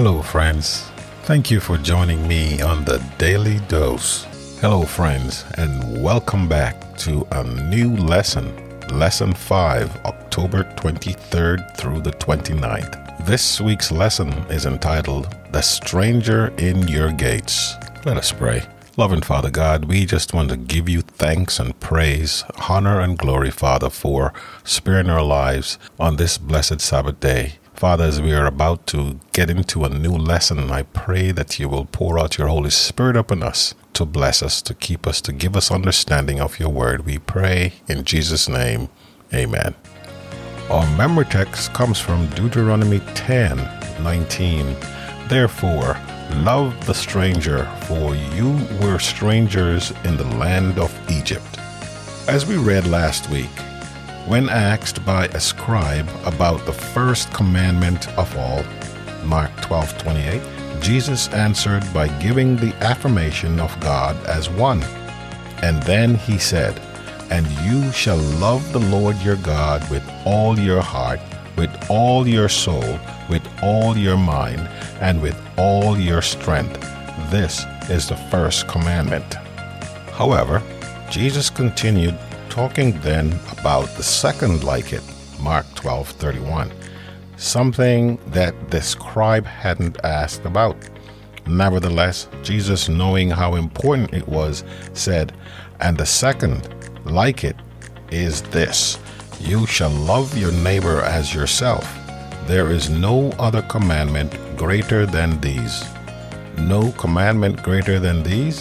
Hello, friends. Thank you for joining me on the Daily Dose. Hello, friends, and welcome back to a new lesson, Lesson 5, October 23rd through the 29th. This week's lesson is entitled The Stranger in Your Gates. Let us pray. Loving Father God, we just want to give you thanks and praise, honor and glory, Father, for sparing our lives on this blessed Sabbath day. Father, as we are about to get into a new lesson, I pray that you will pour out your Holy Spirit upon us to bless us, to keep us, to give us understanding of your word. We pray in Jesus' name. Amen. Our memory text comes from Deuteronomy 10 19. Therefore, love the stranger, for you were strangers in the land of Egypt. As we read last week, when asked by a scribe about the first commandment of all, Mark 12:28, Jesus answered by giving the affirmation of God as one. And then he said, "And you shall love the Lord your God with all your heart, with all your soul, with all your mind, and with all your strength. This is the first commandment." However, Jesus continued talking then about the second like it, Mark 12:31, something that the scribe hadn't asked about. Nevertheless, Jesus, knowing how important it was, said, "And the second like it is this: you shall love your neighbor as yourself. There is no other commandment greater than these." No commandment greater than these?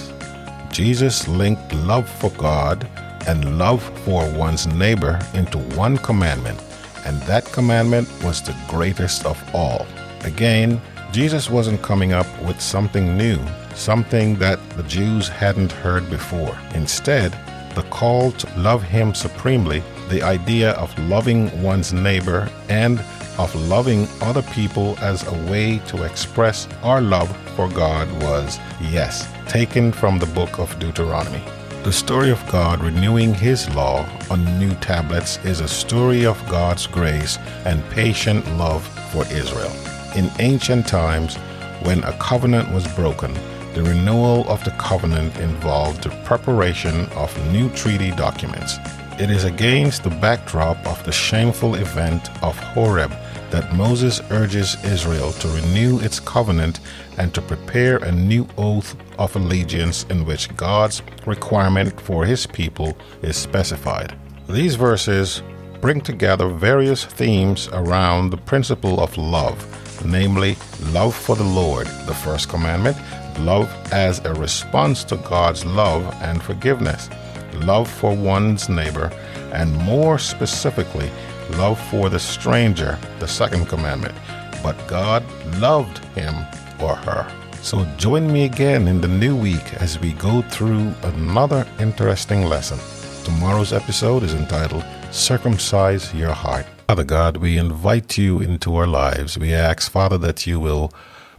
Jesus linked love for God and love for one's neighbor into one commandment, and that commandment was the greatest of all. Again, Jesus wasn't coming up with something new, something that the Jews hadn't heard before. Instead, the call to love Him supremely, the idea of loving one's neighbor, and of loving other people as a way to express our love for God was, yes, taken from the book of Deuteronomy. The story of God renewing His law on new tablets is a story of God's grace and patient love for Israel. In ancient times, when a covenant was broken, the renewal of the covenant involved the preparation of new treaty documents. It is against the backdrop of the shameful event of Horeb that Moses urges Israel to renew its covenant and to prepare a new oath of allegiance in which God's requirement for his people is specified. These verses bring together various themes around the principle of love, namely love for the Lord, the first commandment, love as a response to God's love and forgiveness, love for one's neighbor, and more specifically, love for the stranger, the second commandment. But God loved him or her. So join me again in the new week as we go through another interesting lesson. Tomorrow's episode is entitled Circumcise Your Heart. Father God, we invite you into our lives. We ask, Father, that you will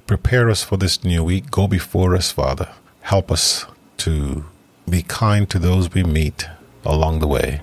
prepare us for this new week. Go before us, Father. Help us to be kind to those we meet along the way.